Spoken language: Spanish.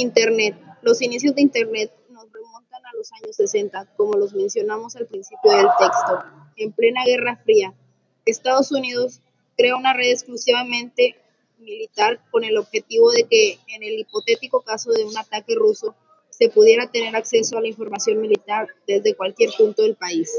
Internet. Los inicios de Internet nos remontan a los años 60, como los mencionamos al principio del texto. En plena Guerra Fría, Estados Unidos crea una red exclusivamente militar con el objetivo de que, en el hipotético caso de un ataque ruso, se pudiera tener acceso a la información militar desde cualquier punto del país.